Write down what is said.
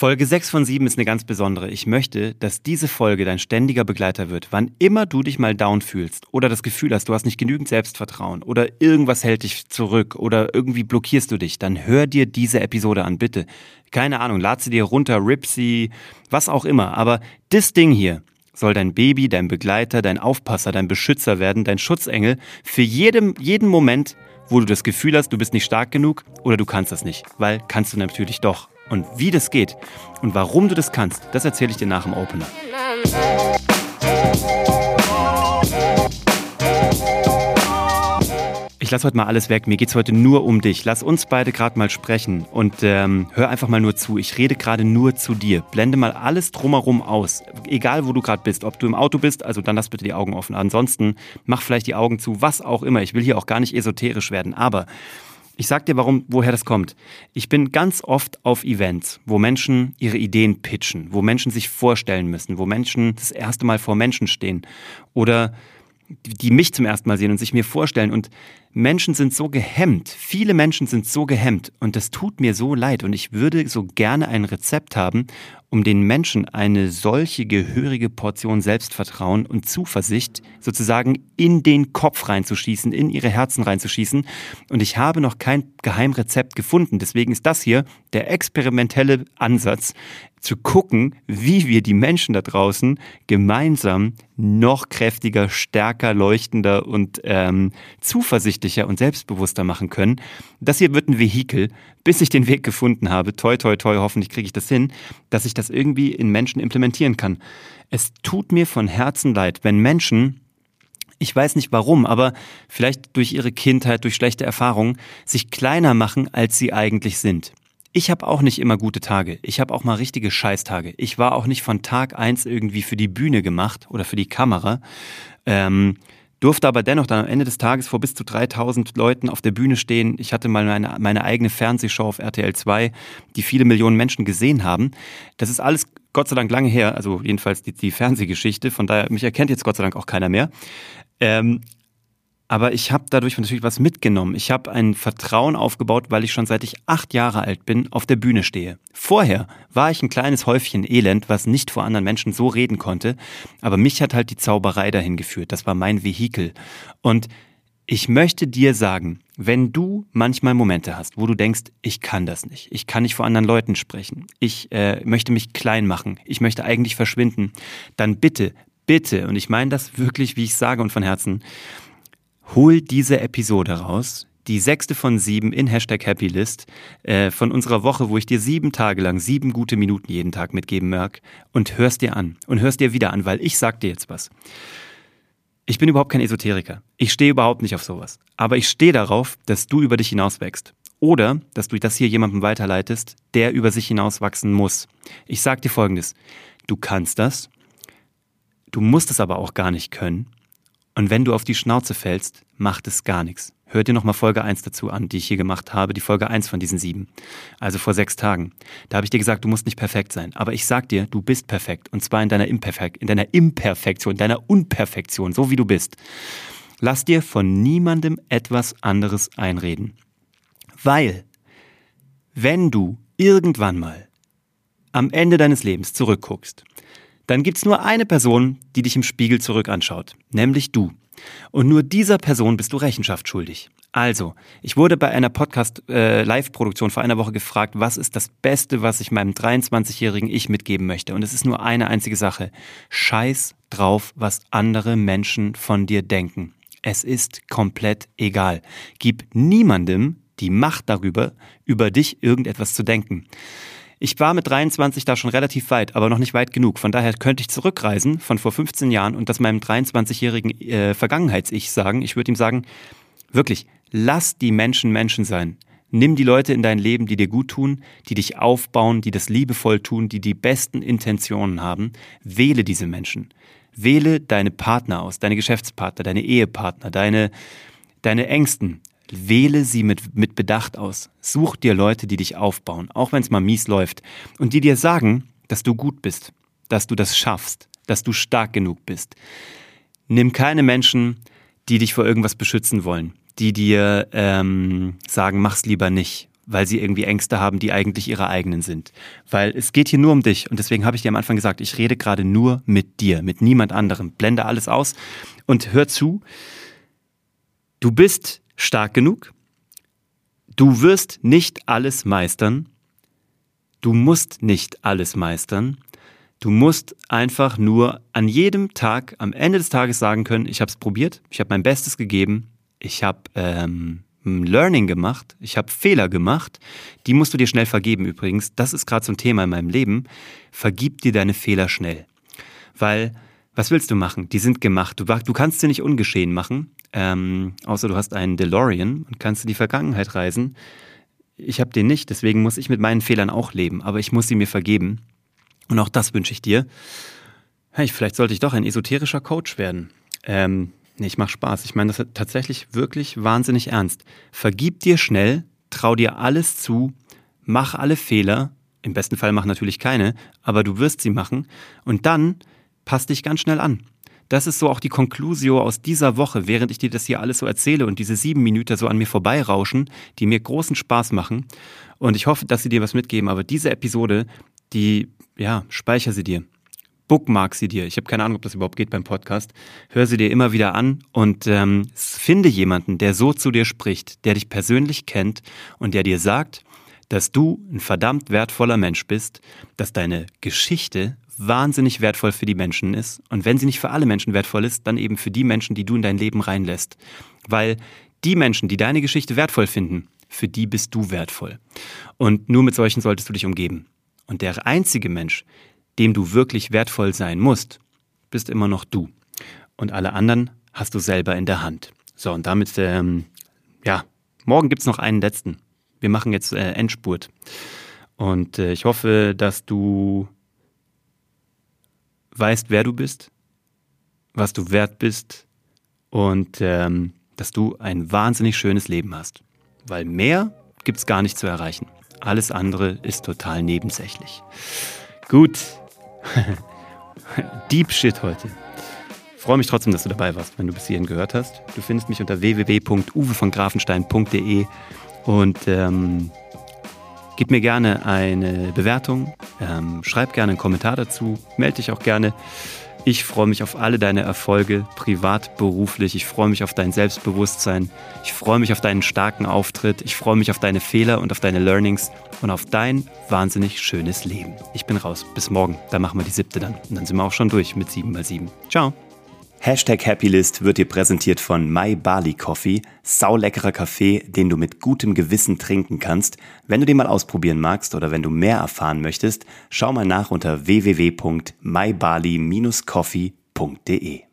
Folge 6 von 7 ist eine ganz besondere. Ich möchte, dass diese Folge dein ständiger Begleiter wird. Wann immer du dich mal down fühlst oder das Gefühl hast, du hast nicht genügend Selbstvertrauen oder irgendwas hält dich zurück oder irgendwie blockierst du dich, dann hör dir diese Episode an, bitte. Keine Ahnung, lad sie dir runter, rip sie, was auch immer. Aber das Ding hier soll dein Baby, dein Begleiter, dein Aufpasser, dein Beschützer werden, dein Schutzengel für jedem, jeden Moment, wo du das Gefühl hast, du bist nicht stark genug oder du kannst das nicht. Weil kannst du natürlich doch. Und wie das geht und warum du das kannst, das erzähle ich dir nach dem Opener. Ich lasse heute mal alles weg. Mir geht es heute nur um dich. Lass uns beide gerade mal sprechen und ähm, hör einfach mal nur zu. Ich rede gerade nur zu dir. Blende mal alles drumherum aus. Egal, wo du gerade bist. Ob du im Auto bist, also dann lass bitte die Augen offen. Ansonsten mach vielleicht die Augen zu, was auch immer. Ich will hier auch gar nicht esoterisch werden, aber ich sag dir, warum, woher das kommt. Ich bin ganz oft auf Events, wo Menschen ihre Ideen pitchen, wo Menschen sich vorstellen müssen, wo Menschen das erste Mal vor Menschen stehen oder die mich zum ersten Mal sehen und sich mir vorstellen. Und Menschen sind so gehemmt, viele Menschen sind so gehemmt und das tut mir so leid und ich würde so gerne ein Rezept haben, um den Menschen eine solche gehörige Portion Selbstvertrauen und Zuversicht sozusagen in den Kopf reinzuschießen, in ihre Herzen reinzuschießen. Und ich habe noch kein Geheimrezept gefunden. Deswegen ist das hier der experimentelle Ansatz, zu gucken, wie wir die Menschen da draußen gemeinsam noch kräftiger, stärker, leuchtender und ähm, zuversichtlicher und selbstbewusster machen können. Das hier wird ein Vehikel, bis ich den Weg gefunden habe. Toi, toi, toi, hoffentlich kriege ich das hin, dass ich das irgendwie in Menschen implementieren kann. Es tut mir von Herzen leid, wenn Menschen ich weiß nicht warum, aber vielleicht durch ihre Kindheit, durch schlechte Erfahrungen, sich kleiner machen, als sie eigentlich sind. Ich habe auch nicht immer gute Tage. Ich habe auch mal richtige Scheißtage. Ich war auch nicht von Tag eins irgendwie für die Bühne gemacht oder für die Kamera. Ähm, durfte aber dennoch dann am Ende des Tages vor bis zu 3000 Leuten auf der Bühne stehen. Ich hatte mal meine, meine eigene Fernsehshow auf RTL 2, die viele Millionen Menschen gesehen haben. Das ist alles Gott sei Dank lange her, also jedenfalls die, die Fernsehgeschichte. Von daher, mich erkennt jetzt Gott sei Dank auch keiner mehr. Ähm, aber ich habe dadurch natürlich was mitgenommen. Ich habe ein Vertrauen aufgebaut, weil ich schon seit ich acht Jahre alt bin auf der Bühne stehe. Vorher war ich ein kleines Häufchen Elend, was nicht vor anderen Menschen so reden konnte. Aber mich hat halt die Zauberei dahin geführt. Das war mein Vehikel. Und ich möchte dir sagen, wenn du manchmal Momente hast, wo du denkst, ich kann das nicht, ich kann nicht vor anderen Leuten sprechen, ich äh, möchte mich klein machen, ich möchte eigentlich verschwinden, dann bitte, bitte, und ich meine das wirklich, wie ich sage und von Herzen, hol diese Episode raus, die sechste von sieben in Hashtag Happylist äh, von unserer Woche, wo ich dir sieben Tage lang sieben gute Minuten jeden Tag mitgeben mag und hörst dir an und hörst dir wieder an, weil ich sag dir jetzt was. Ich bin überhaupt kein Esoteriker. Ich stehe überhaupt nicht auf sowas. Aber ich stehe darauf, dass du über dich hinaus wächst. Oder, dass du das hier jemandem weiterleitest, der über sich hinaus wachsen muss. Ich sag dir folgendes. Du kannst das. Du musst es aber auch gar nicht können. Und wenn du auf die Schnauze fällst, macht es gar nichts. Hör dir nochmal Folge 1 dazu an, die ich hier gemacht habe, die Folge 1 von diesen sieben. Also vor sechs Tagen. Da habe ich dir gesagt, du musst nicht perfekt sein. Aber ich sag dir, du bist perfekt. Und zwar in deiner, Imperfekt, in deiner Imperfektion, in deiner Unperfektion, so wie du bist. Lass dir von niemandem etwas anderes einreden. Weil, wenn du irgendwann mal am Ende deines Lebens zurückguckst dann gibt's nur eine Person, die dich im Spiegel zurück anschaut, nämlich du. Und nur dieser Person bist du Rechenschaft schuldig. Also, ich wurde bei einer Podcast-Live-Produktion äh, vor einer Woche gefragt, was ist das Beste, was ich meinem 23-jährigen Ich mitgeben möchte. Und es ist nur eine einzige Sache. Scheiß drauf, was andere Menschen von dir denken. Es ist komplett egal. Gib niemandem die Macht darüber, über dich irgendetwas zu denken. Ich war mit 23 da schon relativ weit, aber noch nicht weit genug. Von daher könnte ich zurückreisen von vor 15 Jahren und das meinem 23-jährigen äh, Vergangenheits-Ich sagen. Ich würde ihm sagen, wirklich, lass die Menschen Menschen sein. Nimm die Leute in dein Leben, die dir gut tun, die dich aufbauen, die das liebevoll tun, die die besten Intentionen haben. Wähle diese Menschen. Wähle deine Partner aus, deine Geschäftspartner, deine Ehepartner, deine, deine Ängsten. Wähle sie mit, mit Bedacht aus. Such dir Leute, die dich aufbauen, auch wenn es mal mies läuft. Und die dir sagen, dass du gut bist, dass du das schaffst, dass du stark genug bist. Nimm keine Menschen, die dich vor irgendwas beschützen wollen, die dir ähm, sagen, mach's lieber nicht, weil sie irgendwie Ängste haben, die eigentlich ihre eigenen sind. Weil es geht hier nur um dich und deswegen habe ich dir am Anfang gesagt, ich rede gerade nur mit dir, mit niemand anderem. Blende alles aus und hör zu. Du bist stark genug. Du wirst nicht alles meistern. Du musst nicht alles meistern. Du musst einfach nur an jedem Tag, am Ende des Tages sagen können, ich habe es probiert, ich habe mein Bestes gegeben, ich habe ähm, Learning gemacht, ich habe Fehler gemacht. Die musst du dir schnell vergeben übrigens. Das ist gerade so ein Thema in meinem Leben. Vergib dir deine Fehler schnell. Weil, was willst du machen? Die sind gemacht. Du, du kannst sie nicht ungeschehen machen, ähm, außer du hast einen DeLorean und kannst in die Vergangenheit reisen. Ich habe den nicht, deswegen muss ich mit meinen Fehlern auch leben, aber ich muss sie mir vergeben. Und auch das wünsche ich dir. Hey, vielleicht sollte ich doch ein esoterischer Coach werden. Ähm, nee, ich mache Spaß. Ich meine das tatsächlich wirklich wahnsinnig ernst. Vergib dir schnell, trau dir alles zu, mach alle Fehler. Im besten Fall mach natürlich keine, aber du wirst sie machen. Und dann pass dich ganz schnell an. Das ist so auch die Conclusio aus dieser Woche, während ich dir das hier alles so erzähle und diese sieben Minuten so an mir vorbeirauschen, die mir großen Spaß machen. Und ich hoffe, dass sie dir was mitgeben. Aber diese Episode, die ja, speicher sie dir. Bookmark sie dir. Ich habe keine Ahnung, ob das überhaupt geht beim Podcast. Hör sie dir immer wieder an und ähm, finde jemanden, der so zu dir spricht, der dich persönlich kennt und der dir sagt, dass du ein verdammt wertvoller Mensch bist, dass deine Geschichte wahnsinnig wertvoll für die Menschen ist. Und wenn sie nicht für alle Menschen wertvoll ist, dann eben für die Menschen, die du in dein Leben reinlässt. Weil die Menschen, die deine Geschichte wertvoll finden, für die bist du wertvoll. Und nur mit solchen solltest du dich umgeben. Und der einzige Mensch, dem du wirklich wertvoll sein musst, bist immer noch du. Und alle anderen hast du selber in der Hand. So, und damit, ähm, ja, morgen gibt's noch einen letzten. Wir machen jetzt äh, Endspurt. Und äh, ich hoffe, dass du weißt, wer du bist, was du wert bist und ähm, dass du ein wahnsinnig schönes Leben hast. Weil mehr gibt's gar nicht zu erreichen. Alles andere ist total nebensächlich. Gut. Deep Shit heute. Freue mich trotzdem, dass du dabei warst, wenn du bis hierhin gehört hast. Du findest mich unter www.uwevongrafenstein.de und ähm, gib mir gerne eine Bewertung, ähm, schreib gerne einen Kommentar dazu, melde dich auch gerne. Ich freue mich auf alle deine Erfolge, privat, beruflich. Ich freue mich auf dein Selbstbewusstsein. Ich freue mich auf deinen starken Auftritt. Ich freue mich auf deine Fehler und auf deine Learnings und auf dein wahnsinnig schönes Leben. Ich bin raus. Bis morgen. Da machen wir die siebte dann. Und dann sind wir auch schon durch mit 7 mal 7 Ciao. Hashtag Happylist wird dir präsentiert von My Barley Coffee, sauleckerer Kaffee, den du mit gutem Gewissen trinken kannst. Wenn du den mal ausprobieren magst oder wenn du mehr erfahren möchtest, schau mal nach unter www.mybarley-coffee.de.